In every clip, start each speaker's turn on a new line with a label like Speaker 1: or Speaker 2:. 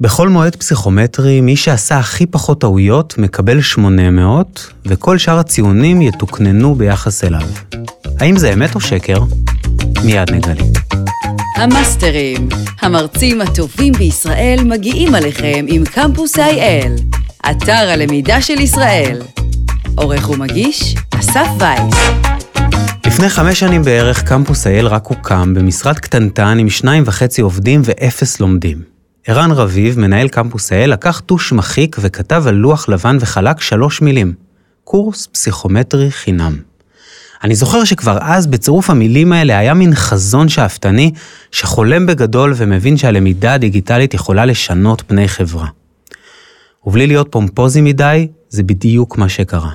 Speaker 1: בכל מועד פסיכומטרי, מי שעשה הכי פחות טעויות מקבל 800, וכל שאר הציונים יתוקננו ביחס אליו. האם זה אמת או שקר? מיד נגלה.
Speaker 2: המאסטרים, המרצים הטובים בישראל מגיעים עליכם עם קמפוס IL, אתר הלמידה של ישראל. עורך ומגיש, אסף וייס.
Speaker 1: לפני חמש שנים בערך קמפוס אייל רק הוקם במשרד קטנטן עם שניים וחצי עובדים ואפס לומדים. ערן רביב, מנהל קמפוס אייל, לקח טוש מחיק וכתב על לוח לבן וחלק שלוש מילים: קורס פסיכומטרי חינם. אני זוכר שכבר אז בצירוף המילים האלה היה מין חזון שאפתני, שחולם בגדול ומבין שהלמידה הדיגיטלית יכולה לשנות פני חברה. ובלי להיות פומפוזי מדי, זה בדיוק מה שקרה.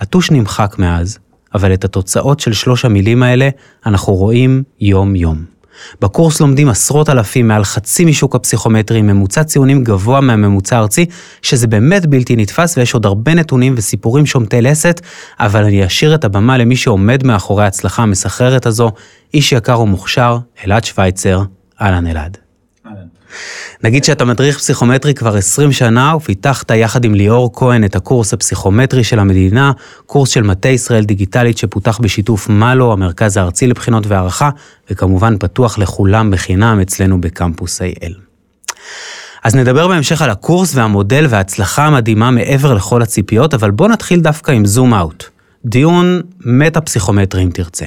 Speaker 1: הטוש נמחק מאז, אבל את התוצאות של שלוש המילים האלה אנחנו רואים יום-יום. בקורס לומדים עשרות אלפים, מעל חצי משוק הפסיכומטרי, ממוצע ציונים גבוה מהממוצע הארצי, שזה באמת בלתי נתפס ויש עוד הרבה נתונים וסיפורים שומטי לסת, אבל אני אשאיר את הבמה למי שעומד מאחורי ההצלחה המסחררת הזו, איש יקר ומוכשר, אלעד שווייצר, אהלן אלעד. נגיד שאתה מדריך פסיכומטרי כבר 20 שנה ופיתחת יחד עם ליאור כהן את הקורס הפסיכומטרי של המדינה, קורס של מטה ישראל דיגיטלית שפותח בשיתוף מלו, המרכז הארצי לבחינות והערכה, וכמובן פתוח לכולם בחינם אצלנו בקמפוס AL. אז נדבר בהמשך על הקורס והמודל וההצלחה המדהימה מעבר לכל הציפיות, אבל בוא נתחיל דווקא עם זום אאוט. דיון מטה-פסיכומטרי אם תרצה.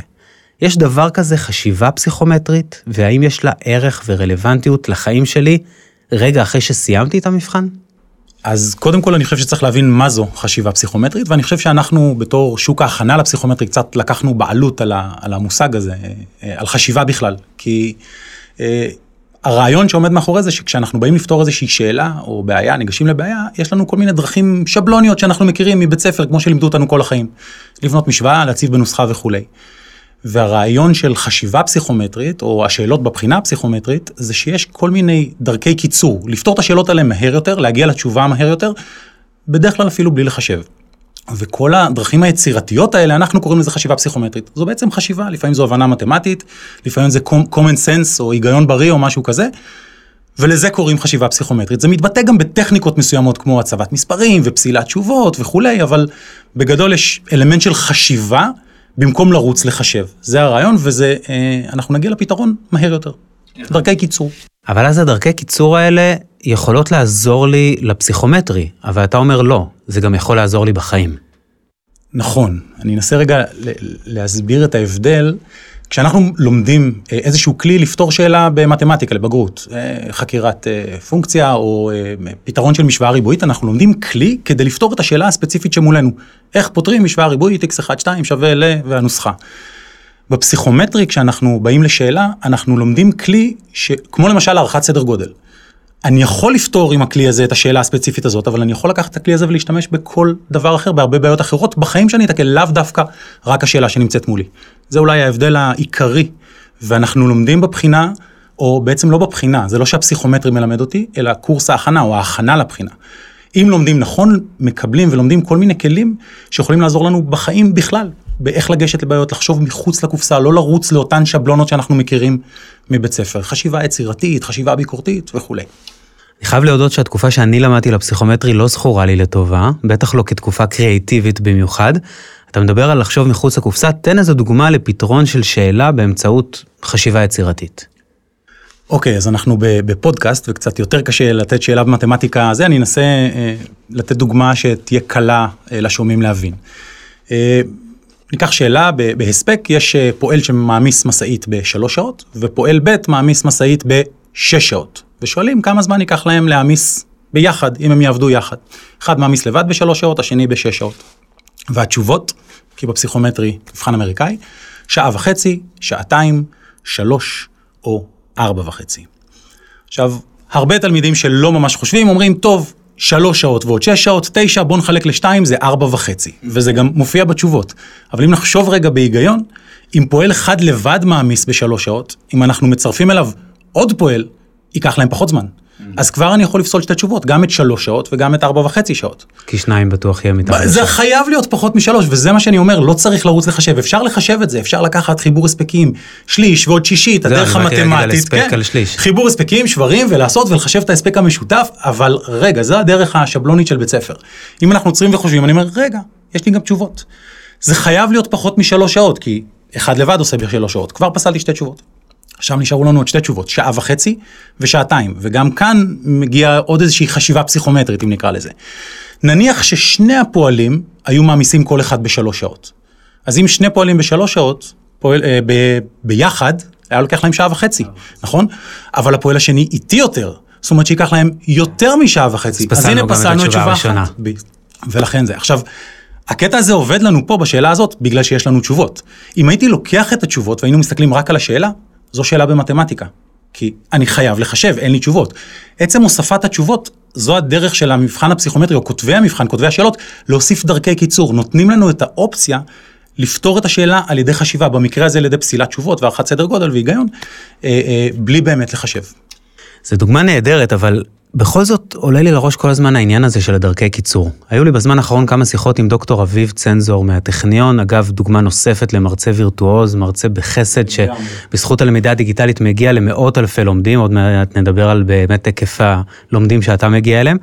Speaker 1: יש דבר כזה חשיבה פסיכומטרית, והאם יש לה ערך ורלוונטיות לחיים שלי רגע אחרי שסיימתי את המבחן?
Speaker 3: אז קודם כל אני חושב שצריך להבין מה זו חשיבה פסיכומטרית, ואני חושב שאנחנו בתור שוק ההכנה לפסיכומטרי קצת לקחנו בעלות על, ה, על המושג הזה, אה, על חשיבה בכלל. כי אה, הרעיון שעומד מאחורי זה שכשאנחנו באים לפתור איזושהי שאלה או בעיה, ניגשים לבעיה, יש לנו כל מיני דרכים שבלוניות שאנחנו מכירים מבית ספר, כמו שלימדו אותנו כל החיים. לבנות משוואה, להציב בנוסחה וכולי. והרעיון של חשיבה פסיכומטרית, או השאלות בבחינה הפסיכומטרית, זה שיש כל מיני דרכי קיצור, לפתור את השאלות האלה מהר יותר, להגיע לתשובה מהר יותר, בדרך כלל אפילו בלי לחשב. וכל הדרכים היצירתיות האלה, אנחנו קוראים לזה חשיבה פסיכומטרית. זו בעצם חשיבה, לפעמים זו הבנה מתמטית, לפעמים זה common sense או היגיון בריא או משהו כזה, ולזה קוראים חשיבה פסיכומטרית. זה מתבטא גם בטכניקות מסוימות כמו הצבת מספרים ופסילת תשובות וכולי, אבל בגדול יש אלמנט של חשיבה. במקום לרוץ לחשב. זה הרעיון וזה, אה, אנחנו נגיע לפתרון מהר יותר. דרכי קיצור.
Speaker 1: אבל אז הדרכי קיצור האלה יכולות לעזור לי לפסיכומטרי, אבל אתה אומר לא, זה גם יכול לעזור לי בחיים.
Speaker 3: נכון, אני אנסה רגע להסביר את ההבדל כשאנחנו לומדים אה, איזשהו כלי לפתור שאלה במתמטיקה לבגרות, אה, חקירת אה, פונקציה או פתרון של משוואה ריבועית, אנחנו לומדים כלי כדי לפתור את השאלה הספציפית שמולנו. איך פותרים משוואה ריבועית x1, 2 שווה ל... והנוסחה. בפסיכומטרי, כשאנחנו באים לשאלה, אנחנו לומדים כלי שכמו למשל הערכת סדר גודל. אני יכול לפתור עם הכלי הזה את השאלה הספציפית הזאת, אבל אני יכול לקחת את הכלי הזה ולהשתמש בכל דבר אחר, בהרבה בעיות אחרות בחיים שאני אתקל, לאו דווקא רק השאלה שנמצאת מולי. זה אולי ההבדל העיקרי, ואנחנו לומדים בבחינה, או בעצם לא בבחינה, זה לא שהפסיכומטרי מלמד אותי, אלא קורס ההכנה או ההכנה לבחינה. אם לומדים נכון, מקבלים ולומדים כל מיני כלים שיכולים לעזור לנו בחיים בכלל, באיך לגשת לבעיות, לחשוב מחוץ לקופסה, לא לרוץ לאותן שבלונות שאנחנו מכירים מבית ספר. חשיבה יצירתית, חשיבה ביקורתית וכולי.
Speaker 1: אני חייב להודות שהתקופה שאני למדתי לפסיכומטרי לא זכורה לי לטובה, בטח לא כתקופה קריאיטיבית במיוחד. אתה מדבר על לחשוב מחוץ לקופסה, תן איזו דוגמה לפתרון של שאלה באמצעות חשיבה יצירתית.
Speaker 3: אוקיי, okay, אז אנחנו בפודקאסט וקצת יותר קשה לתת שאלה במתמטיקה, זה אני אנסה אה, לתת דוגמה שתהיה קלה אה, לשומעים להבין. אה, ניקח שאלה, בהספק יש אה, פועל שמעמיס משאית בשלוש שעות, ופועל ב' מעמיס משאית בשש שעות. ושואלים כמה זמן ייקח להם להעמיס ביחד, אם הם יעבדו יחד. אחד מעמיס לבד בשלוש שעות, השני בשש שעות. והתשובות, כי בפסיכומטרי, מבחן אמריקאי, שעה וחצי, שעתיים, שלוש או ארבע וחצי. עכשיו, הרבה תלמידים שלא ממש חושבים אומרים, טוב, שלוש שעות ועוד שש שעות, תשע, בוא נחלק לשתיים, זה ארבע וחצי. וזה גם מופיע בתשובות. אבל אם נחשוב רגע בהיגיון, אם פועל אחד לבד מעמיס בשלוש שעות, אם אנחנו מצרפים אליו עוד פועל, ייקח להם פחות זמן. אז כבר אני יכול לפסול שתי תשובות, גם את שלוש שעות וגם את ארבע וחצי שעות.
Speaker 1: כי שניים בטוח יהיה מתחת.
Speaker 3: זה חייב להיות פחות משלוש, וזה מה שאני אומר, לא צריך לרוץ לחשב, אפשר לחשב את זה, אפשר לקחת חיבור הספקים, שליש ועוד שישית, הדרך המתמטית,
Speaker 1: שליש.
Speaker 3: חיבור הספקים, שברים, ולעשות ולחשב את ההספק המשותף, אבל רגע, זו הדרך השבלונית של בית ספר. אם אנחנו עוצרים וחושבים, אני אומר, רגע, יש לי גם תשובות. זה חייב להיות פחות משלוש שעות, כי אחד לבד עושה בשלוש שעות, כבר פסלתי שתי תשובות. עכשיו נשארו לנו עוד שתי תשובות, שעה וחצי ושעתיים, וגם כאן מגיעה עוד איזושהי חשיבה פסיכומטרית, אם נקרא לזה. נניח ששני הפועלים היו מעמיסים כל אחד בשלוש שעות. אז אם שני פועלים בשלוש שעות, פועל, אה, ב, ביחד, היה לוקח להם שעה וחצי, נכון? אבל הפועל השני איטי יותר, זאת אומרת שייקח להם יותר משעה וחצי.
Speaker 1: אז פסלנו גם את התשובה הראשונה.
Speaker 3: ב- ולכן זה. עכשיו, הקטע הזה עובד לנו פה בשאלה הזאת בגלל שיש לנו תשובות. אם הייתי לוקח את התשובות והיינו מסתכלים רק על השאלה, זו שאלה במתמטיקה. כי אני חייב לחשב, אין לי תשובות. עצם הוספת התשובות, זו הדרך של המבחן הפסיכומטרי, או כותבי המבחן, כותבי השאלות, להוסיף דרכי קיצור. נותנים לנו את האופציה לפתור את השאלה על ידי חשיבה, במקרה הזה על ידי פסילת תשובות והערכת סדר גודל והיגיון, אה, אה, בלי באמת לחשב.
Speaker 1: זו דוגמה נהדרת, אבל בכל זאת עולה לי לראש כל הזמן העניין הזה של הדרכי קיצור. היו לי בזמן האחרון כמה שיחות עם דוקטור אביב צנזור מהטכניון, אגב, דוגמה נוספת למרצה וירטואוז, מרצה בחסד, שבזכות הלמידה הדיגיטלית מגיע למאות אלפי לומדים, עוד מעט נדבר על באמת היקף הלומדים שאתה מגיע אליהם.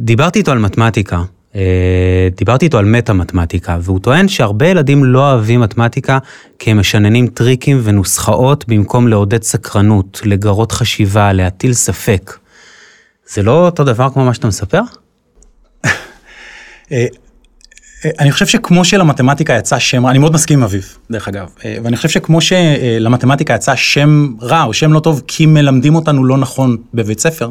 Speaker 1: דיברתי איתו על מתמטיקה, אה, דיברתי איתו על מטה-מתמטיקה, והוא טוען שהרבה ילדים לא אוהבים מתמטיקה כי הם משננים טריקים ונוסחאות במקום לעודד סקרנות, לגרות חשיבה, להטיל ספק. זה לא אותו דבר כמו מה שאתה מספר?
Speaker 3: אה, אה, אני חושב שכמו שלמתמטיקה יצא שם רע, אני מאוד מסכים עם אביב, דרך אגב, אה, ואני חושב שכמו שלמתמטיקה יצא שם רע או שם לא טוב כי מלמדים אותנו לא נכון בבית ספר,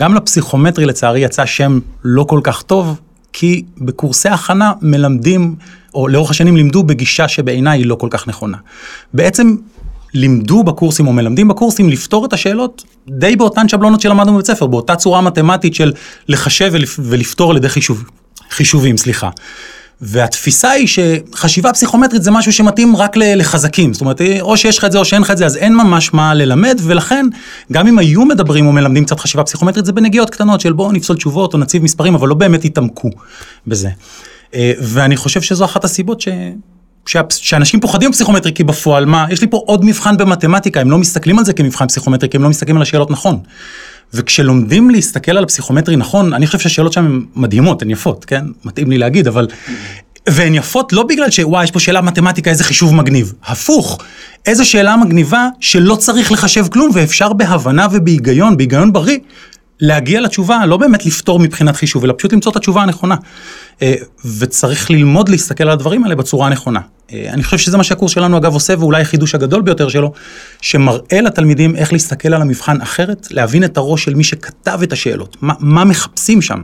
Speaker 3: גם לפסיכומטרי לצערי יצא שם לא כל כך טוב, כי בקורסי הכנה מלמדים, או לאורך השנים לימדו בגישה שבעיניי היא לא כל כך נכונה. בעצם לימדו בקורסים או מלמדים בקורסים לפתור את השאלות די באותן שבלונות שלמדנו בבית ספר, באותה צורה מתמטית של לחשב ולפ, ולפתור על ידי חישוב, חישובים, סליחה. והתפיסה היא שחשיבה פסיכומטרית זה משהו שמתאים רק לחזקים, זאת אומרת, או שיש לך את זה או שאין לך את זה, אז אין ממש מה ללמד, ולכן, גם אם היו מדברים או מלמדים קצת חשיבה פסיכומטרית, זה בנגיעות קטנות של בואו נפסול תשובות או נציב מספרים, אבל לא באמת יתעמקו בזה. אה, ואני חושב שזו אחת הסיבות ש... שאנשים פוחדים מפסיכומטרי, כי בפועל מה, יש לי פה עוד מבחן במתמטיקה, הם לא מסתכלים על זה כמבחן פסיכומטרי, כי הם לא מסתכלים על השאלות נכון. וכשלומדים להסתכל על הפסיכומטרי נכון, אני חושב שהשאלות שם הן מדהימות, הן יפות, כן? מתאים לי להגיד, אבל... והן יפות לא בגלל שוואי, יש פה שאלה מתמטיקה, איזה חישוב מגניב. הפוך, איזה שאלה מגניבה שלא צריך לחשב כלום, ואפשר בהבנה ובהיגיון, בהיגיון בריא, להגיע לתשובה, לא באמת לפתור מבחינת חישוב, אלא פשוט למצוא את התשובה הנכונה. אה, וצריך ללמוד להסתכל על הדברים האלה בצורה הנכונה. אה, אני חושב שזה מה שהקורס שלנו אגב עושה, ואולי החידוש הגדול ביותר שלו, שמראה לתלמידים איך להסתכל על המבחן אחרת, להבין את הראש של מי שכתב את השאלות, מה, מה מחפשים שם.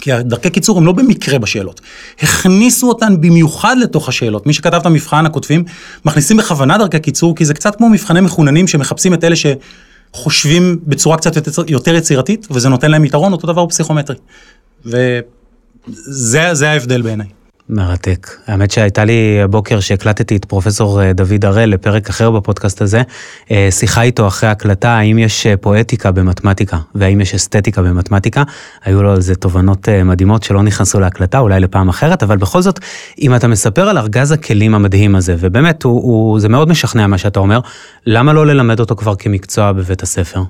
Speaker 3: כי הדרכי קיצור הם לא במקרה בשאלות, הכניסו אותן במיוחד לתוך השאלות. מי שכתב את המבחן, הכותבים, מכניסים בכוונה דרכי קיצור, כי זה קצת כמו מבחני מחוננים שמחפשים את אלה ש... חושבים בצורה קצת יותר, יצירתית, וזה נותן להם יתרון, אותו דבר בפסיכומטרי. וזה ההבדל בעיניי.
Speaker 1: מרתק. האמת שהייתה לי הבוקר שהקלטתי את פרופסור אה, דוד הראל לפרק אחר בפודקאסט הזה, אה, שיחה איתו אחרי הקלטה, האם יש אה, פואטיקה במתמטיקה והאם יש אסתטיקה במתמטיקה. היו לו על זה תובנות מדהימות שלא נכנסו להקלטה, אולי לפעם אחרת, אבל בכל זאת, אם אתה מספר על ארגז הכלים המדהים הזה, ובאמת, הוא, הוא, זה מאוד משכנע מה שאתה אומר, למה לא ללמד אותו כבר כמקצוע בבית הספר?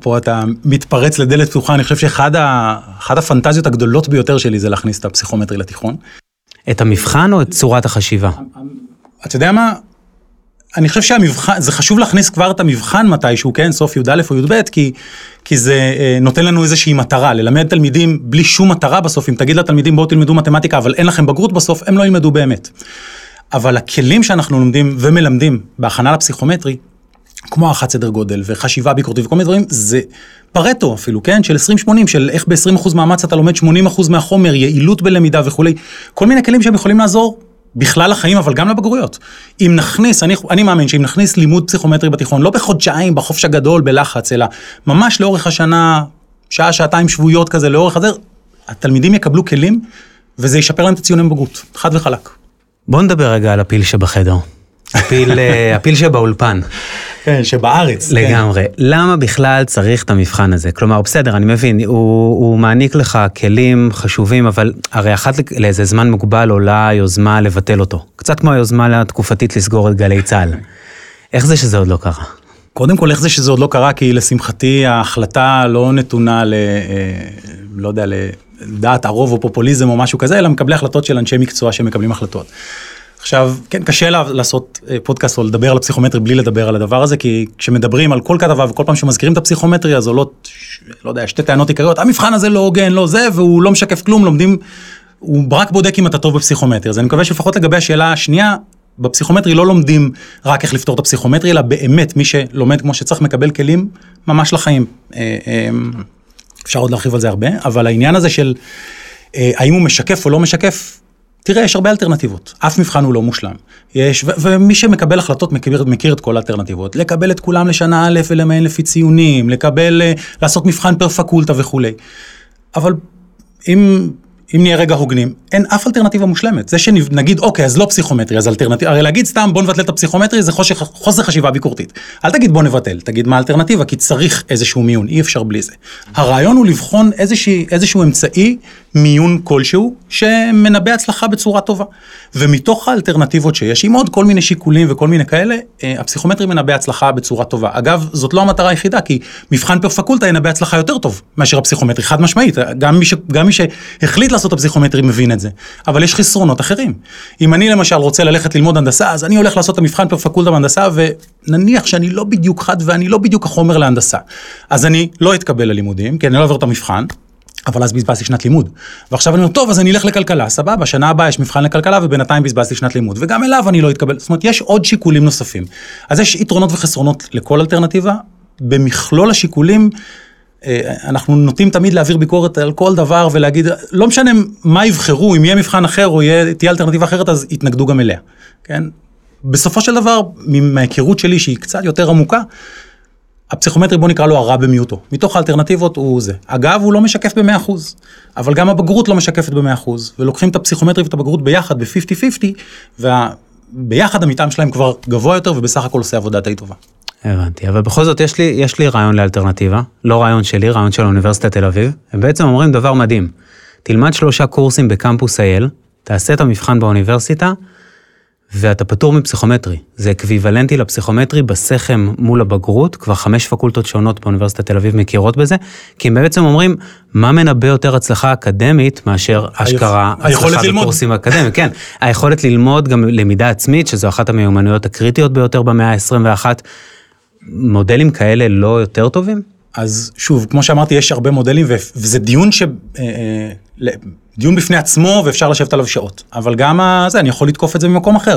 Speaker 3: פה אתה מתפרץ לדלת פתוחה, אני חושב שאחד ה, הפנטזיות הגדולות ביותר שלי זה להכניס את הפסיכומטרי לתיכון.
Speaker 1: את המבחן או את צורת החשיבה?
Speaker 3: אתה יודע מה? אני חושב שהמבחן, זה חשוב להכניס כבר את המבחן מתישהו, כן, סוף י"א או י"ב, כי, כי זה אה, נותן לנו איזושהי מטרה, ללמד תלמידים בלי שום מטרה בסוף, אם תגיד לתלמידים בואו תלמדו מתמטיקה, אבל אין לכם בגרות בסוף, הם לא ילמדו באמת. אבל הכלים שאנחנו לומדים ומלמדים בהכנה לפסיכומטרי, כמו הערכת סדר גודל וחשיבה ביקורתית וכל מיני דברים, זה פרטו אפילו, כן? של 20-80, של איך ב-20% מאמץ אתה לומד 80% מהחומר, יעילות בלמידה וכולי. כל מיני כלים שהם יכולים לעזור בכלל לחיים, אבל גם לבגרויות. אם נכניס, אני, אני מאמין שאם נכניס לימוד פסיכומטרי בתיכון, לא בחודשיים, בחופש הגדול, בלחץ, אלא ממש לאורך השנה, שעה, שעתיים שבועיות כזה, לאורך הדרך, התלמידים יקבלו כלים, וזה ישפר להם את הציונים בבגרות, חד וחלק.
Speaker 1: בוא נדבר רגע על הפיל שבחדר. הפיל, אה, הפיל שבאולפן.
Speaker 3: כן, שבארץ. כן.
Speaker 1: לגמרי. למה בכלל צריך את המבחן הזה? כלומר, בסדר, אני מבין, הוא, הוא מעניק לך כלים חשובים, אבל הרי אחת לאיזה זמן מוגבל עולה יוזמה לבטל אותו. קצת כמו היוזמה התקופתית לסגור את גלי צה"ל. איך זה שזה עוד לא קרה?
Speaker 3: קודם כל, איך זה שזה עוד לא קרה? כי לשמחתי ההחלטה לא נתונה ל... אה, לא יודע, לדעת הרוב או פופוליזם או משהו כזה, אלא מקבלי החלטות של אנשי מקצוע שמקבלים החלטות. עכשיו, כן, קשה לה, לעשות אה, פודקאסט או לדבר על הפסיכומטרי בלי לדבר על הדבר הזה, כי כשמדברים על כל כתבה וכל פעם שמזכירים את הפסיכומטרי, אז עולות, לא יודע, שתי טענות עיקריות, המבחן הזה לא הוגן, לא זה, והוא לא משקף כלום, לומדים, הוא רק בודק אם אתה טוב בפסיכומטרי. אז אני מקווה שלפחות לגבי השאלה השנייה, בפסיכומטרי לא לומדים רק איך לפתור את הפסיכומטרי, אלא באמת מי שלומד כמו שצריך מקבל כלים ממש לחיים. אה, אה, אפשר עוד להרחיב על זה הרבה, אבל העניין הזה של האם הוא משקף או לא משקף, תראה, יש הרבה אלטרנטיבות, אף מבחן הוא לא מושלם. יש, ו- ומי שמקבל החלטות מכיר, מכיר את כל האלטרנטיבות. לקבל את כולם לשנה א' ולמיין לפי ציונים, לקבל, אה, לעשות מבחן פר פקולטה וכולי. אבל אם אם נהיה רגע הוגנים, אין אף אלטרנטיבה מושלמת. זה שנגיד, אוקיי, אז לא פסיכומטרי, אז אלטרנטיבה, הרי להגיד סתם בוא נבטל את הפסיכומטרי זה חושך, חוסר חשיבה ביקורתית. אל תגיד בוא נבטל, תגיד מה האלטרנטיבה, כי צריך איזשהו מיון, אי אפשר בלי זה. הרעיון הוא לבחון איזושהי, איזשהו אמצעי מיון כלשהו, שמנבא הצלחה בצורה טובה. ומתוך האלטרנטיבות שיש, עם עוד כל מיני שיקולים וכל מיני כאלה, אה, הפסיכומטרי מנבא הצלחה בצורה טובה. אגב, זאת לא המטרה היחידה, כי מבחן פר פקולטה ינבא הצלחה יותר טוב מאשר הפסיכומטרי, חד משמעית. גם מי, ש, גם מי שהחליט לעשות את הפסיכומטרי מבין את זה. אבל יש חסרונות אחרים. אם אני למשל רוצה ללכת ללמוד הנדסה, אז אני הולך לעשות את המבחן פר פקולטה בהנדסה, ונניח שאני לא בדיוק חד ואני לא בדיוק החומר להנדסה. אז אני לא אתקבל ללימודים, כי אני לא עובר את המבחן. אבל אז בזבזתי שנת לימוד. ועכשיו אני אומר, טוב, אז אני אלך לכלכלה, סבבה, שנה הבאה יש מבחן לכלכלה ובינתיים בזבזתי שנת לימוד, וגם אליו אני לא אתקבל, זאת אומרת, יש עוד שיקולים נוספים. אז יש יתרונות וחסרונות לכל אלטרנטיבה, במכלול השיקולים, אנחנו נוטים תמיד להעביר ביקורת על כל דבר ולהגיד, לא משנה מה יבחרו, אם יהיה מבחן אחר או יהיה, תהיה אלטרנטיבה אחרת, אז יתנגדו גם אליה, כן? בסופו של דבר, מההיכרות שלי שהיא קצת יותר עמוקה, הפסיכומטרי בוא נקרא לו הרע במיעוטו, מתוך האלטרנטיבות הוא זה. אגב, הוא לא משקף ב-100%, אבל גם הבגרות לא משקפת ב-100%, ולוקחים את הפסיכומטרי ואת הבגרות ביחד ב-50-50, וביחד המטעם שלהם כבר גבוה יותר, ובסך הכל עושה עבודה די טובה.
Speaker 1: הבנתי, אבל בכל זאת יש לי, יש לי רעיון לאלטרנטיבה, לא רעיון שלי, רעיון של אוניברסיטת תל אביב, הם בעצם אומרים דבר מדהים, תלמד שלושה קורסים בקמפוס אייל, תעשה את המבחן באוניברסיטה, ואתה פטור מפסיכומטרי. זה אקוויוולנטי לפסיכומטרי בסכם מול הבגרות, כבר חמש פקולטות שונות באוניברסיטת תל אביב מכירות בזה, כי הם בעצם אומרים, מה מנבא יותר הצלחה אקדמית מאשר אשכרה
Speaker 3: הצלחה
Speaker 1: בקורסים אקדמיים, כן, היכולת ללמוד גם למידה עצמית, שזו אחת המיומנויות הקריטיות ביותר במאה ה-21, מודלים כאלה לא יותר טובים?
Speaker 3: אז שוב, כמו שאמרתי, יש הרבה מודלים, וזה דיון ש... דיון בפני עצמו ואפשר לשבת עליו שעות. אבל גם זה, אני יכול לתקוף את זה ממקום אחר.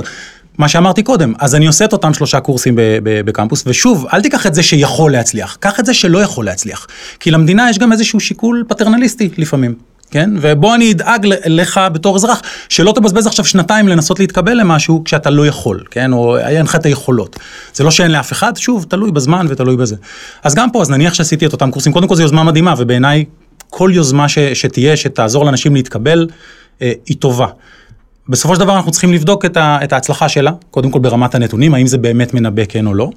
Speaker 3: מה שאמרתי קודם, אז אני עושה את אותם שלושה קורסים בקמפוס, ושוב, אל תיקח את זה שיכול להצליח, קח את זה שלא יכול להצליח. כי למדינה יש גם איזשהו שיקול פטרנליסטי לפעמים, כן? ובוא אני אדאג לך בתור אזרח, שלא תבזבז עכשיו שנתיים לנסות להתקבל למשהו כשאתה לא יכול, כן? או אין לך את היכולות. זה לא שאין לאף אחד, שוב, תלוי בזמן ותלוי בזה. אז גם פה, אז נניח שעשיתי את אותם קורסים, קודם כל זו יוזמה מדהימה, ובעיניי כל יוזמה ש, שתהיה, שתעזור לאנשים להתקבל, אה, היא טובה. בסופו של דבר אנחנו צריכים לבדוק את, ה, את ההצלחה שלה, קודם כל ברמת הנתונים, האם זה באמת מנבא כן או לא.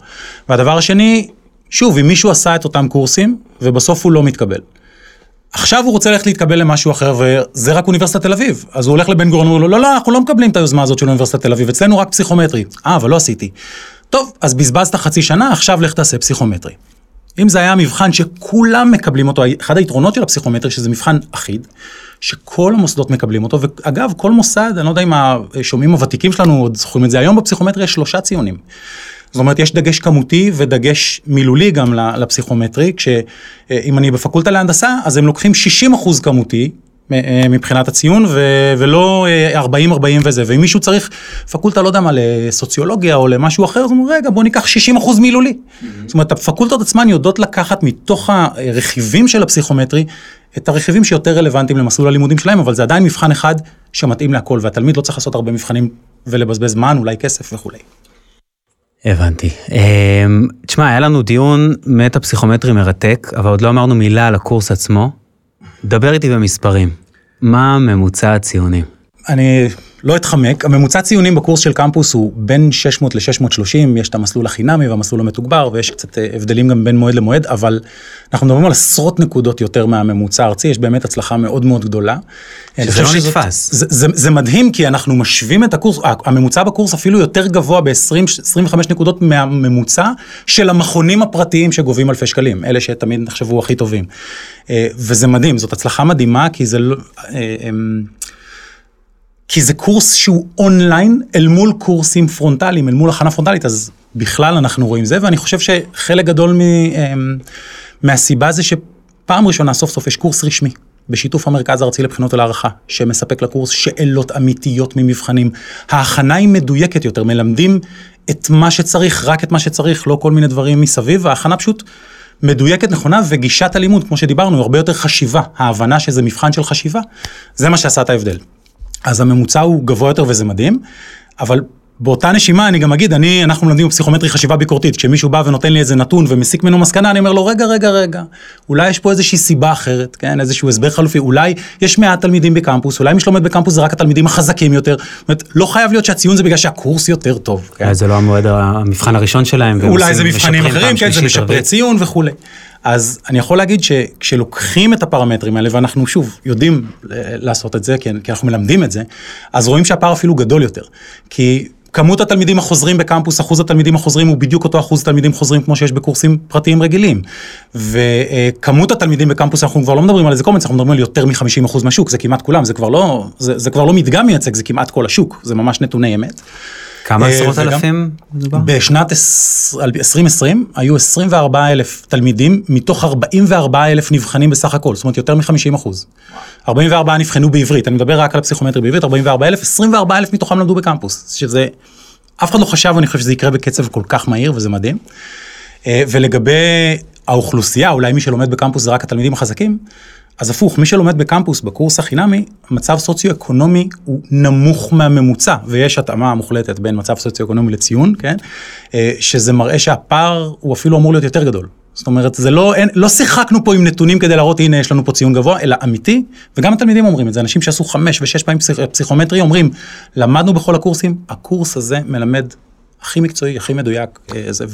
Speaker 3: והדבר השני, שוב, אם מישהו עשה את אותם קורסים, ובסוף הוא לא מתקבל. עכשיו הוא רוצה ללכת להתקבל למשהו אחר, וזה רק אוניברסיטת תל אביב. אז הוא הולך לבן גורן, הוא אומר לא, לא, אנחנו לא מקבלים את היוזמה הזאת של אוניברסיטת תל אביב, אצלנו רק פסיכומטרי. אה, אבל לא עשיתי. טוב, אז בזבזת חצי שנה, עכשיו לך תעשה פסיכומטרי. אם זה היה מבחן שכולם מקבלים אותו, אחד היתרונות של הפסיכומטרי שזה מבחן אחיד, שכל המוסדות מקבלים אותו, ואגב, כל מוסד, אני לא יודע אם השומעים הוותיקים שלנו עוד זוכרים את זה, היום בפסיכומטרי יש שלושה ציונים. זאת אומרת, יש דגש כמותי ודגש מילולי גם לפסיכומטרי, כשאם אני בפקולטה להנדסה, אז הם לוקחים 60 אחוז כמותי, מבחינת הציון, ו- ולא 40-40 אה, וזה, ואם מישהו צריך פקולטה, לא יודע מה, לסוציולוגיה או למשהו אחר, אז הוא אומר, רגע, בוא ניקח 60% מילולי. Mm-hmm. זאת אומרת, הפקולטות עצמן יודעות לקחת מתוך הרכיבים של הפסיכומטרי, את הרכיבים שיותר רלוונטיים למסלול הלימודים שלהם, אבל זה עדיין מבחן אחד שמתאים להכל, והתלמיד לא צריך לעשות הרבה מבחנים ולבזבז זמן, אולי כסף וכולי.
Speaker 1: הבנתי. אמ, תשמע, היה לנו דיון מטה פסיכומטרי מרתק, אבל עוד לא אמרנו מילה על הקורס עצמו. דבר איתי במספרים. מה ממוצע הציונים?
Speaker 3: אני לא אתחמק, הממוצע ציונים בקורס של קמפוס הוא בין 600 ל-630, יש את המסלול החינמי והמסלול המתוגבר, ויש קצת אה, הבדלים גם בין מועד למועד, אבל אנחנו מדברים על עשרות נקודות יותר מהממוצע הארצי, יש באמת הצלחה מאוד מאוד גדולה.
Speaker 1: שזה לא נתפס.
Speaker 3: זה, זה, זה מדהים, כי אנחנו משווים את הקורס, הממוצע בקורס אפילו יותר גבוה ב-20-25 נקודות מהממוצע של המכונים הפרטיים שגובים אלפי שקלים, אלה שתמיד נחשבו הכי טובים. אה, וזה מדהים, זאת הצלחה מדהימה, כי זה לא... כי זה קורס שהוא אונליין אל מול קורסים פרונטליים, אל מול הכנה פרונטלית, אז בכלל אנחנו רואים זה, ואני חושב שחלק גדול מ, אמ, מהסיבה זה שפעם ראשונה סוף סוף יש קורס רשמי. בשיתוף המרכז הארצי לבחינות ולהערכה, שמספק לקורס שאלות אמיתיות ממבחנים. ההכנה היא מדויקת יותר, מלמדים את מה שצריך, רק את מה שצריך, לא כל מיני דברים מסביב, וההכנה פשוט מדויקת, נכונה, וגישת הלימוד, כמו שדיברנו, היא הרבה יותר חשיבה. ההבנה שזה מבחן של חשיבה, זה מה שעשה את ההבדל. אז הממוצע הוא גבוה יותר וזה מדהים, אבל באותה נשימה אני גם אגיד, אני, אנחנו מלמדים בפסיכומטרי חשיבה ביקורתית, כשמישהו בא ונותן לי איזה נתון ומסיק ממנו מסקנה, אני אומר לו, רגע, רגע, רגע, אולי יש פה איזושהי סיבה אחרת, כן, איזשהו הסבר חלופי, אולי יש מעט תלמידים בקמפוס, אולי מי שלומד בקמפוס זה רק התלמידים החזקים יותר, זאת אומרת, לא חייב להיות שהציון זה בגלל שהקורס יותר טוב.
Speaker 1: כן? זה לא המועד המבחן הראשון שלהם.
Speaker 3: אולי זה מבחנים אחרים, כן, זה משפרי ציון וכולי. אז אני יכול להגיד שכשלוקחים את הפרמטרים האלה, ואנחנו שוב יודעים לעשות את זה, כי, כי אנחנו מלמדים את זה, אז רואים שהפער אפילו גדול יותר. כי כמות התלמידים החוזרים בקמפוס, אחוז התלמידים החוזרים הוא בדיוק אותו אחוז תלמידים חוזרים כמו שיש בקורסים פרטיים רגילים. וכמות התלמידים בקמפוס, אנחנו כבר לא מדברים על איזה קומץ, אנחנו מדברים על יותר מ-50% מהשוק, זה כמעט כולם, זה כבר לא, זה, זה כבר לא מדגם מייצג, זה כמעט כל השוק, זה ממש נתוני אמת.
Speaker 1: כמה אה, עשרות אלפים
Speaker 3: מדובר? בשנת 2020 היו 24 אלף תלמידים מתוך 44 אלף נבחנים בסך הכל, זאת אומרת יותר מ-50 אחוז. 44 נבחנו בעברית, אני מדבר רק על הפסיכומטרי בעברית, 44 אלף, 24 אלף מתוכם למדו בקמפוס, שזה, אף אחד לא חשב, אני חושב שזה יקרה בקצב כל כך מהיר וזה מדהים. אה, ולגבי האוכלוסייה, אולי מי שלומד בקמפוס זה רק התלמידים החזקים, אז הפוך, מי שלומד בקמפוס בקורס החינמי, מצב סוציו-אקונומי הוא נמוך מהממוצע, ויש התאמה מוחלטת בין מצב סוציו-אקונומי לציון, כן? אה, שזה מראה שהפער הוא אפילו אמור להיות יותר גדול. זאת אומרת, זה לא, אין, לא שיחקנו פה עם נתונים כדי להראות, הנה, יש לנו פה ציון גבוה, אלא אמיתי, וגם התלמידים אומרים את זה, אנשים שעשו חמש ושש פעמים פסיכ, פסיכומטרי אומרים, למדנו בכל הקורסים, הקורס הזה מלמד הכי מקצועי, הכי מדויק, אה, וזה,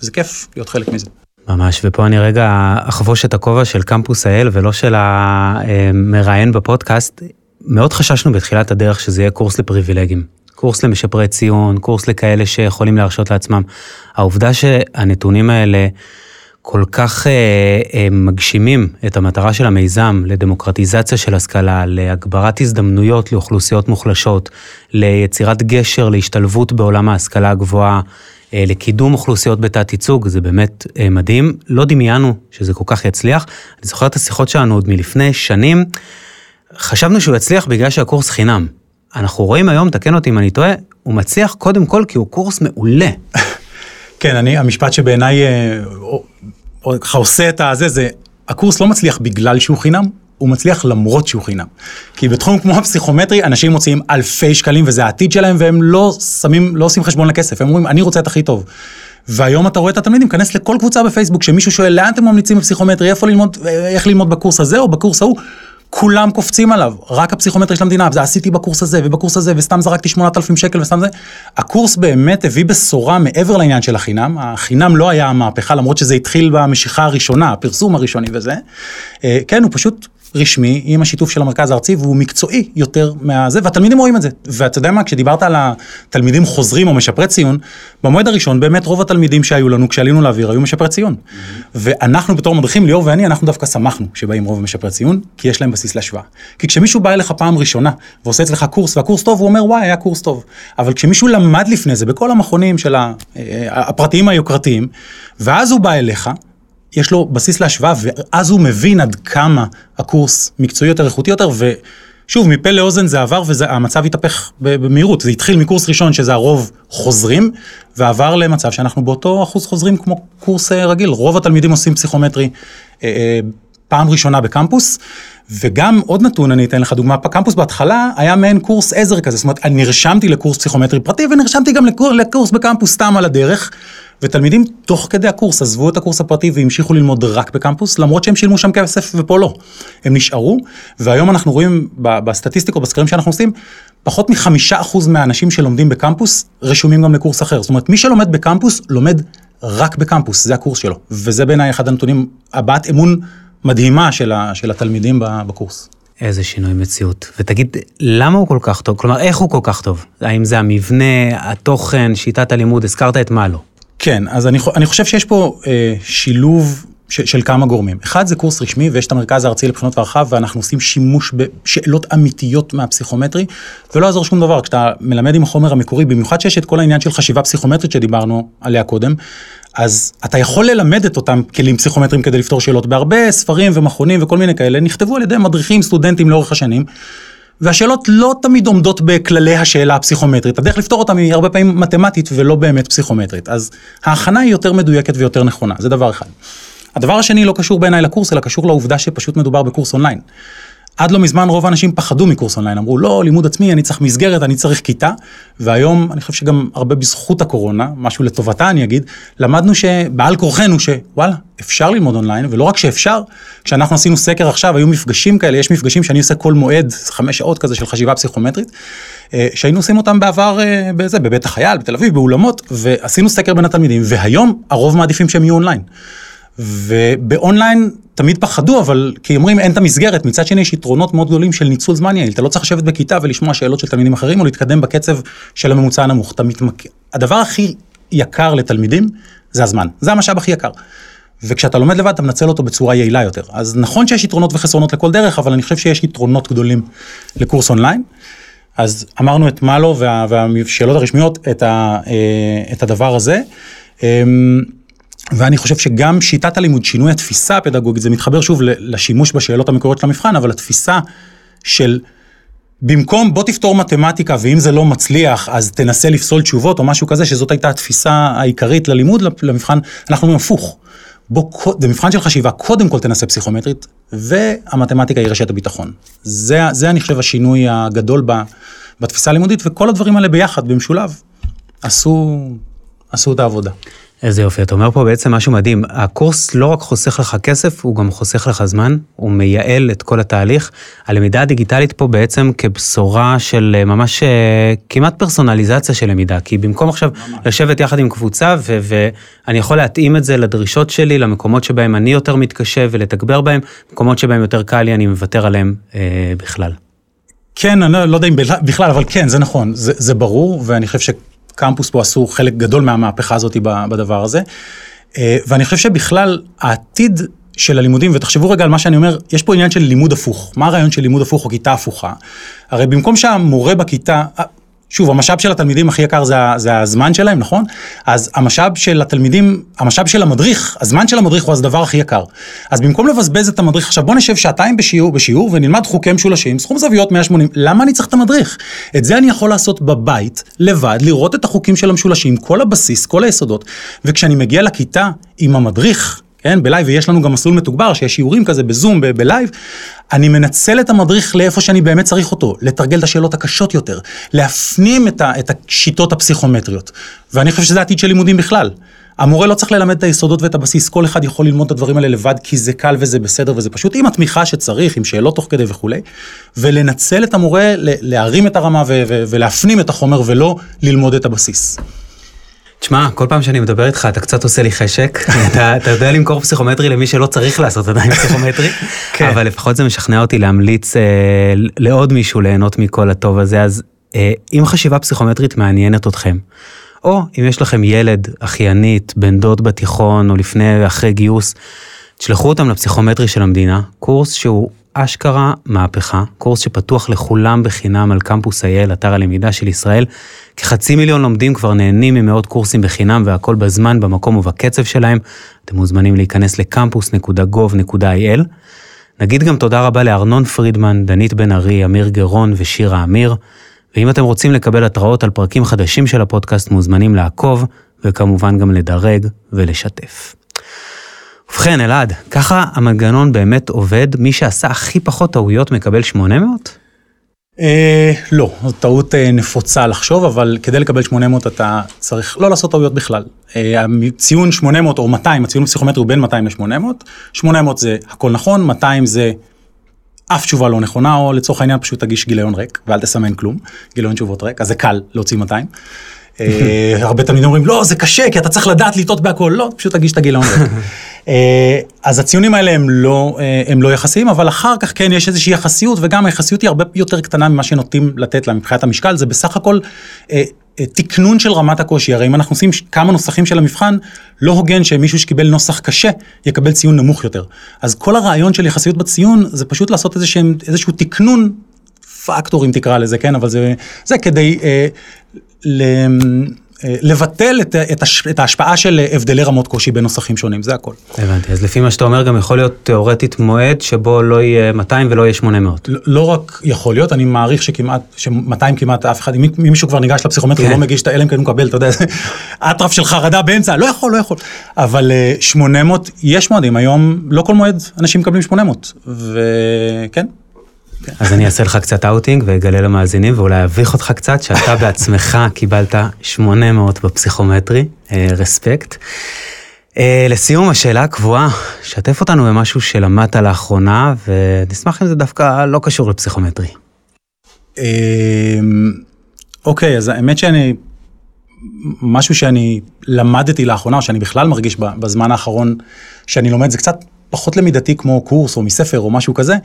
Speaker 3: וזה כיף להיות חלק מזה.
Speaker 1: ממש, ופה אני רגע אחבוש את הכובע של קמפוס האל ולא של המראיין בפודקאסט. מאוד חששנו בתחילת הדרך שזה יהיה קורס לפריבילגים. קורס למשפרי ציון, קורס לכאלה שיכולים להרשות לעצמם. העובדה שהנתונים האלה כל כך אה, אה, מגשימים את המטרה של המיזם לדמוקרטיזציה של השכלה, להגברת הזדמנויות לאוכלוסיות מוחלשות, ליצירת גשר להשתלבות בעולם ההשכלה הגבוהה, לקידום אוכלוסיות בתת ייצוג, זה באמת אה, מדהים. לא דמיינו שזה כל כך יצליח. אני זוכר את השיחות שלנו עוד מלפני שנים, חשבנו שהוא יצליח בגלל שהקורס חינם. אנחנו רואים היום, תקן אותי אם אני טועה, הוא מצליח קודם כל כי הוא קורס מעולה.
Speaker 3: כן, אני, המשפט שבעיניי ככה עושה את הזה, זה, הקורס לא מצליח בגלל שהוא חינם, הוא מצליח למרות שהוא חינם. כי בתחום כמו הפסיכומטרי, אנשים מוציאים אלפי שקלים וזה העתיד שלהם, והם לא שמים, לא עושים חשבון לכסף, הם אומרים, אני רוצה את הכי טוב. והיום אתה רואה את התלמידים, כנס לכל קבוצה בפייסבוק, שמישהו שואל לאן אתם ממליצים בפסיכומטרי, איפה ללמוד, איך ללמוד בקורס הזה או בקורס ההוא, כולם קופצים עליו, רק הפסיכומטרי של המדינה, וזה עשיתי בקורס הזה ובקורס הזה, וסתם זרקתי 8,000 שקל וסתם זה. הקורס באמת הביא בשורה מעבר לעניין של החינם, החינם לא היה המהפכה, למרות שזה התחיל במשיכה הראשונה, הפרסום הראשוני וזה. אה, כן, הוא פשוט רשמי עם השיתוף של המרכז הארצי והוא מקצועי יותר מהזה והתלמידים רואים את זה. ואתה יודע מה? כשדיברת על התלמידים חוזרים או משפרי ציון במועד הראשון באמת רוב התלמידים שהיו לנו כשעלינו לאוויר היו משפרי ציון. mm-hmm. ואנחנו בתור מדריכים ליאור ואני אנחנו דווקא שמחנו שבאים רוב משפרי ציון כי יש להם בסיס להשוואה. כי כשמישהו בא אליך פעם ראשונה ועושה אצלך קורס והקורס טוב הוא אומר וואי היה קורס טוב. אבל כשמישהו למד לפני זה בכל המכונים של אה, הפרטיים היוקרתיים ואז הוא בא אליך יש לו בסיס להשוואה, ואז הוא מבין עד כמה הקורס מקצועי יותר, איכותי יותר, ושוב, מפה לאוזן זה עבר והמצב התהפך במהירות. זה התחיל מקורס ראשון, שזה הרוב חוזרים, ועבר למצב שאנחנו באותו אחוז חוזרים כמו קורס אה, רגיל. רוב התלמידים עושים פסיכומטרי אה, אה, פעם ראשונה בקמפוס. וגם עוד נתון, אני אתן לך דוגמה, קמפוס בהתחלה היה מעין קורס עזר כזה, זאת אומרת, נרשמתי לקורס פסיכומטרי פרטי ונרשמתי גם לקורס, לקורס בקמפוס סתם על הדרך, ותלמידים תוך כדי הקורס עזבו את הקורס הפרטי והמשיכו ללמוד רק בקמפוס, למרות שהם שילמו שם כסף ופה לא. הם נשארו, והיום אנחנו רואים בסטטיסטיקות, בסקרים שאנחנו עושים, פחות מחמישה אחוז מהאנשים שלומדים בקמפוס רשומים גם לקורס אחר. זאת אומרת, מי שלומד בקמפוס, לומד רק בקמפוס, זה הקורס שלו. וזה בעיניי אחד הנתונים, הבעת אמון מדהימה של, ה, של התלמידים בקורס.
Speaker 1: איזה שינוי מציאות. ותגיד, למה הוא כל כך טוב? כלומר, איך הוא כל כך טוב? האם זה המבנה, התוכן, שיטת הלימוד, הזכרת את מה לא?
Speaker 3: כן, אז אני, אני חושב שיש פה אה, שילוב ש, של כמה גורמים. אחד זה קורס רשמי ויש את המרכז הארצי לבחינות והרחב ואנחנו עושים שימוש בשאלות אמיתיות מהפסיכומטרי ולא יעזור שום דבר כשאתה מלמד עם החומר המקורי, במיוחד שיש את כל העניין של חשיבה פסיכומטרית שדיברנו עליה קודם, אז אתה יכול ללמד את אותם כלים פסיכומטריים כדי לפתור שאלות בהרבה ספרים ומכונים וכל מיני כאלה, נכתבו על ידי מדריכים, סטודנטים לאורך השנים. והשאלות לא תמיד עומדות בכללי השאלה הפסיכומטרית, הדרך לפתור אותם היא הרבה פעמים מתמטית ולא באמת פסיכומטרית, אז ההכנה היא יותר מדויקת ויותר נכונה, זה דבר אחד. הדבר השני לא קשור בעיניי לקורס, אלא קשור לעובדה שפשוט מדובר בקורס אונליין. עד לא מזמן רוב האנשים פחדו מקורס אונליין, אמרו לא, לימוד עצמי, אני צריך מסגרת, אני צריך כיתה, והיום אני חושב שגם הרבה בזכות הקורונה, משהו לטובתה אני אגיד, למדנו שבעל כורחנו שוואלה, אפשר ללמוד אונליין, ולא רק שאפשר, כשאנחנו עשינו סקר עכשיו, היו מפגשים כאלה, יש מפגשים שאני עושה כל מועד, חמש שעות כזה של חשיבה פסיכומטרית, אה, שהיינו עושים אותם בעבר אה, בזה, בבית החייל, בתל אביב, באולמות, ועשינו סקר בין התלמידים, והיום הרוב מעדיפים שהם יהיו אונליין. ובאונליין תמיד פחדו, אבל כי אומרים אין את המסגרת, מצד שני יש יתרונות מאוד גדולים של ניצול זמן יעיל, אתה לא צריך לשבת בכיתה ולשמוע שאלות של תלמידים אחרים או להתקדם בקצב של הממוצע הנמוך, אתה מתמק... הדבר הכי יקר לתלמידים זה הזמן, זה המשאב הכי יקר. וכשאתה לומד לבד אתה מנצל אותו בצורה יעילה יותר. אז נכון שיש יתרונות וחסרונות לכל דרך, אבל אני חושב שיש יתרונות גדולים לקורס אונליין. אז אמרנו את מאלו וה, והשאלות הרשמיות, את, ה, אה, את הדבר הזה. ואני חושב שגם שיטת הלימוד, שינוי התפיסה הפדגוגית, זה מתחבר שוב לשימוש בשאלות המקוריות של המבחן, אבל התפיסה של במקום בוא תפתור מתמטיקה ואם זה לא מצליח אז תנסה לפסול תשובות או משהו כזה, שזאת הייתה התפיסה העיקרית ללימוד למבחן, אנחנו אומרים הפוך. בוא, זה מבחן של חשיבה, קודם כל תנסה פסיכומטרית, והמתמטיקה היא רשת הביטחון. זה, זה אני חושב השינוי הגדול ב, בתפיסה הלימודית, וכל הדברים האלה ביחד, במשולב, עשו, עשו את העבודה.
Speaker 1: איזה יופי, אתה אומר פה בעצם משהו מדהים. הקורס לא רק חוסך לך כסף, הוא גם חוסך לך זמן, הוא מייעל את כל התהליך. הלמידה הדיגיטלית פה בעצם כבשורה של אה, ממש אה, כמעט פרסונליזציה של למידה, כי במקום עכשיו ממש. לשבת יחד עם קבוצה, ו- ואני יכול להתאים את זה לדרישות שלי, למקומות שבהם אני יותר מתקשה ולתגבר בהם, מקומות שבהם יותר קל לי, אני מוותר עליהם אה, בכלל.
Speaker 3: כן, אני לא, לא יודע אם בכלל, אבל כן, זה נכון, זה, זה ברור, ואני חושב ש... קמפוס פה עשו חלק גדול מהמהפכה הזאת בדבר הזה. אה, ואני חושב שבכלל העתיד של הלימודים, ותחשבו רגע על מה שאני אומר, יש פה עניין של לימוד הפוך. מה הרעיון של לימוד הפוך או כיתה הפוכה? הרי במקום שהמורה בכיתה, שוב, המשאב של התלמידים הכי יקר זה, זה הזמן שלהם, נכון? אז המשאב של התלמידים, המשאב של המדריך, הזמן של המדריך הוא הדבר הכי יקר. אז במקום לבזבז את המדריך, עכשיו בוא נשב שעתיים בשיעור, בשיעור ונלמד חוקי משולשים, סכום זוויות 180, למה אני צריך את המדריך? את זה אני יכול לעשות בבית, לבד, לראות את החוקים של המשולשים, כל הבסיס, כל היסודות, וכשאני מגיע לכיתה עם המדריך, כן, בלייב, ויש לנו גם מסלול מתוגבר, שיש שיעורים כזה בזום, בלייב, אני מנצל את המדריך לאיפה שאני באמת צריך אותו, לתרגל את השאלות הקשות יותר, להפנים את, ה, את השיטות הפסיכומטריות. ואני חושב שזה העתיד של לימודים בכלל. המורה לא צריך ללמד את היסודות ואת הבסיס, כל אחד יכול ללמוד את הדברים האלה לבד, כי זה קל וזה בסדר וזה פשוט, עם התמיכה שצריך, עם שאלות תוך כדי וכולי, ולנצל את המורה, להרים את הרמה ולהפנים את החומר ולא ללמוד את הבסיס.
Speaker 1: תשמע, כל פעם שאני מדבר איתך אתה קצת עושה לי חשק, אתה, אתה יודע למכור פסיכומטרי למי שלא צריך לעשות עדיין פסיכומטרי, כן. אבל לפחות זה משכנע אותי להמליץ אה, לעוד מישהו ליהנות מכל הטוב הזה, אז אה, אם חשיבה פסיכומטרית מעניינת אתכם, או אם יש לכם ילד, אחיינית, בן דוד בתיכון, או לפני ואחרי גיוס, תשלחו אותם לפסיכומטרי של המדינה, קורס שהוא אשכרה מהפכה, קורס שפתוח לכולם בחינם על קמפוס אייל, אתר הלמידה של ישראל. כחצי מיליון לומדים כבר נהנים ממאות קורסים בחינם והכל בזמן, במקום ובקצב שלהם. אתם מוזמנים להיכנס לקמפוס.gov.il. נגיד גם תודה רבה לארנון פרידמן, דנית בן ארי, אמיר גרון ושירה אמיר. ואם אתם רוצים לקבל התראות על פרקים חדשים של הפודקאסט, מוזמנים לעקוב, וכמובן גם לדרג ולשתף. ובכן, אלעד, ככה המנגנון באמת עובד? מי שעשה הכי פחות טעויות מקבל 800?
Speaker 3: אה, לא, זו טעות אה, נפוצה לחשוב, אבל כדי לקבל 800 אתה צריך לא לעשות טעויות בכלל. אה, ציון 800 או 200, הציון הפסיכומטרי הוא בין 200 ל-800, 800 זה הכל נכון, 200 זה אף תשובה לא נכונה, או לצורך העניין פשוט תגיש גיליון ריק, ואל תסמן כלום, גיליון תשובות ריק, אז זה קל להוציא 200. אה, הרבה תלמידים אומרים, לא, זה קשה, כי אתה צריך לדעת לטעות בהכל, לא, פשוט תגיש את הגיליון. אה, אז הציונים האלה הם לא, אה, הם לא יחסיים, אבל אחר כך כן יש איזושהי יחסיות, וגם היחסיות היא הרבה יותר קטנה ממה שנוטים לתת לה מבחינת המשקל, זה בסך הכל תקנון של רמת הקושי, הרי אם אנחנו עושים כמה נוסחים של המבחן, לא הוגן שמישהו שקיבל נוסח קשה יקבל ציון נמוך יותר. אז כל הרעיון של יחסיות בציון זה פשוט לעשות איזשהו, איזשהו תקנון, פקטורים תקרא לזה, כן, אבל זה, זה כדי אה, ל... אה, לבטל את, את, הש, את ההשפעה של הבדלי רמות קושי בין נוסחים שונים, זה הכל.
Speaker 1: הבנתי, אז לפי מה שאתה אומר גם יכול להיות תיאורטית מועד שבו לא יהיה 200 ולא יהיה 800.
Speaker 3: לא, לא רק יכול להיות, אני מעריך שכמעט, ש-200 כמעט אף אחד, אם מישהו כבר ניגש לפסיכומטרי, כן. הוא לא מגיש את האלם, כן הוא מקבל, אתה יודע, התקף של חרדה באמצע, לא יכול, לא יכול. אבל 800, אה, יש מועדים, היום לא כל מועד אנשים מקבלים 800, וכן.
Speaker 1: אז אני אעשה לך קצת אאוטינג ואגלה למאזינים ואולי אביך אותך קצת, שאתה בעצמך קיבלת 800 בפסיכומטרי, אה, respect. אה, לסיום, השאלה הקבועה, שתף אותנו במשהו שלמדת לאחרונה, ונשמח אם זה דווקא לא קשור לפסיכומטרי.
Speaker 3: אמ, אוקיי, אז האמת שאני, משהו שאני למדתי לאחרונה, שאני בכלל מרגיש בזמן האחרון, שאני לומד, זה קצת פחות למידתי כמו קורס או מספר או משהו כזה.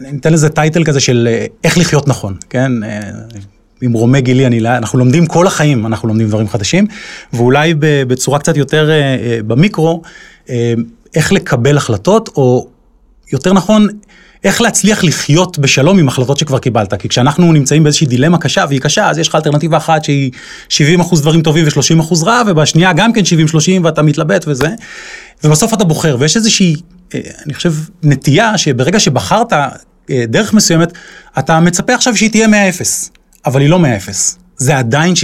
Speaker 3: אני אתן לזה טייטל כזה של אה, איך לחיות נכון, כן? אה, עם רומי גילי, אני, אנחנו לומדים כל החיים, אנחנו לומדים דברים חדשים, ואולי בצורה קצת יותר אה, במיקרו, איך לקבל החלטות, או יותר נכון, איך להצליח לחיות בשלום עם החלטות שכבר קיבלת. כי כשאנחנו נמצאים באיזושהי דילמה קשה, והיא קשה, אז יש לך אלטרנטיבה אחת שהיא 70 אחוז דברים טובים ו-30 אחוז רע, ובשנייה גם כן 70-30 ואתה מתלבט וזה. ובסוף אתה בוחר, ויש איזושהי, אה, אני חושב, נטייה שברגע שבחרת אה, דרך מסוימת, אתה מצפה עכשיו שהיא תהיה 100-0, אבל היא לא 100-0. זה עדיין 70-30,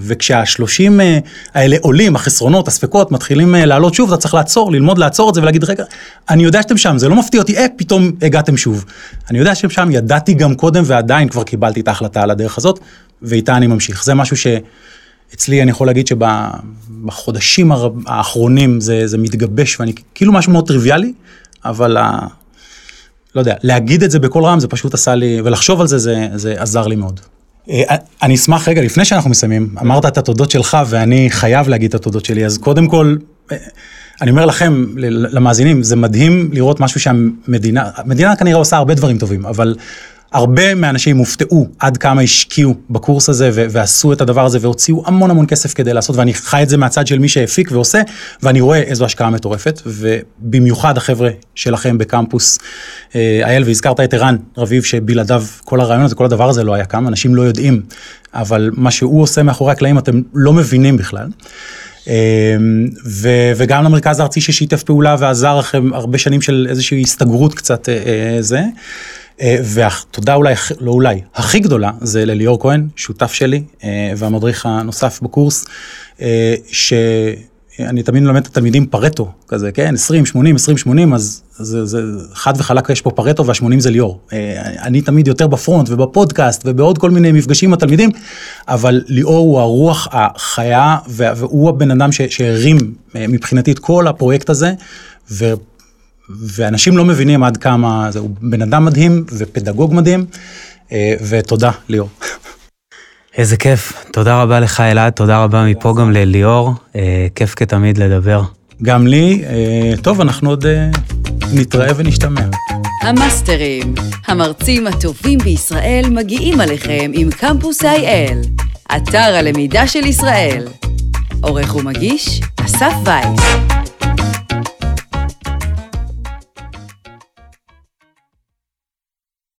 Speaker 3: וכשה-30 אה, האלה עולים, החסרונות, הספקות, מתחילים לעלות שוב, אתה צריך לעצור, ללמוד לעצור את זה ולהגיד, רגע, אני יודע שאתם שם, זה לא מפתיע אותי, אה, פתאום הגעתם שוב. אני יודע שאתם שם, ידעתי גם קודם ועדיין כבר קיבלתי את ההחלטה על הדרך הזאת, ואיתה אני ממשיך. זה משהו ש... אצלי אני יכול להגיד שבחודשים האחרונים זה, זה מתגבש ואני כאילו משהו מאוד טריוויאלי, אבל ה, לא יודע, להגיד את זה בקול רם זה פשוט עשה לי, ולחשוב על זה, זה, זה עזר לי מאוד. אה, אני אשמח רגע, לפני שאנחנו מסיימים, אמרת את התודות שלך ואני חייב להגיד את התודות שלי, אז קודם כל, אה, אני אומר לכם, למאזינים, זה מדהים לראות משהו שהמדינה, המדינה כנראה עושה הרבה דברים טובים, אבל הרבה מהאנשים הופתעו עד כמה השקיעו בקורס הזה ו- ועשו את הדבר הזה והוציאו המון המון כסף כדי לעשות ואני חי את זה מהצד של מי שהפיק ועושה ואני רואה איזו השקעה מטורפת ובמיוחד החבר'ה שלכם בקמפוס אה, אייל והזכרת את ערן רביב שבלעדיו כל הרעיון הזה כל הדבר הזה לא היה קם אנשים לא יודעים אבל מה שהוא עושה מאחורי הקלעים אתם לא מבינים בכלל. אה, ו- וגם למרכז הארצי ששיתף פעולה ועזר אחרי הרבה שנים של איזושהי הסתגרות קצת אה, זה. אה, והתודה אולי, לא אולי, הכי גדולה זה לליאור כהן, שותף שלי אה, והמדריך הנוסף בקורס, אה, שאני תמיד מלמד את התלמידים פרטו, כזה, כן, 20, 80, 20, 80, אז זה, זה חד וחלק יש פה פרטו וה-80 זה ליאור. אני תמיד יותר בפרונט ובפודקאסט ובעוד כל מיני מפגשים עם התלמידים, אבל ליאור הוא הרוח החיה והוא הבן אדם שהרים מבחינתי את כל הפרויקט הזה. ואנשים לא מבינים עד כמה, זה, הוא בן אדם מדהים ופדגוג מדהים, אה, ותודה ליאור.
Speaker 1: איזה כיף, תודה רבה לך אלעד, תודה רבה מפה גם לליאור, אה, כיף כתמיד לדבר.
Speaker 3: גם לי, אה, טוב, אנחנו עוד נתראה ונשתמע.
Speaker 2: המאסטרים, המרצים הטובים בישראל מגיעים עליכם עם קמפוס IL, אתר הלמידה של ישראל. עורך ומגיש, אסף וייס.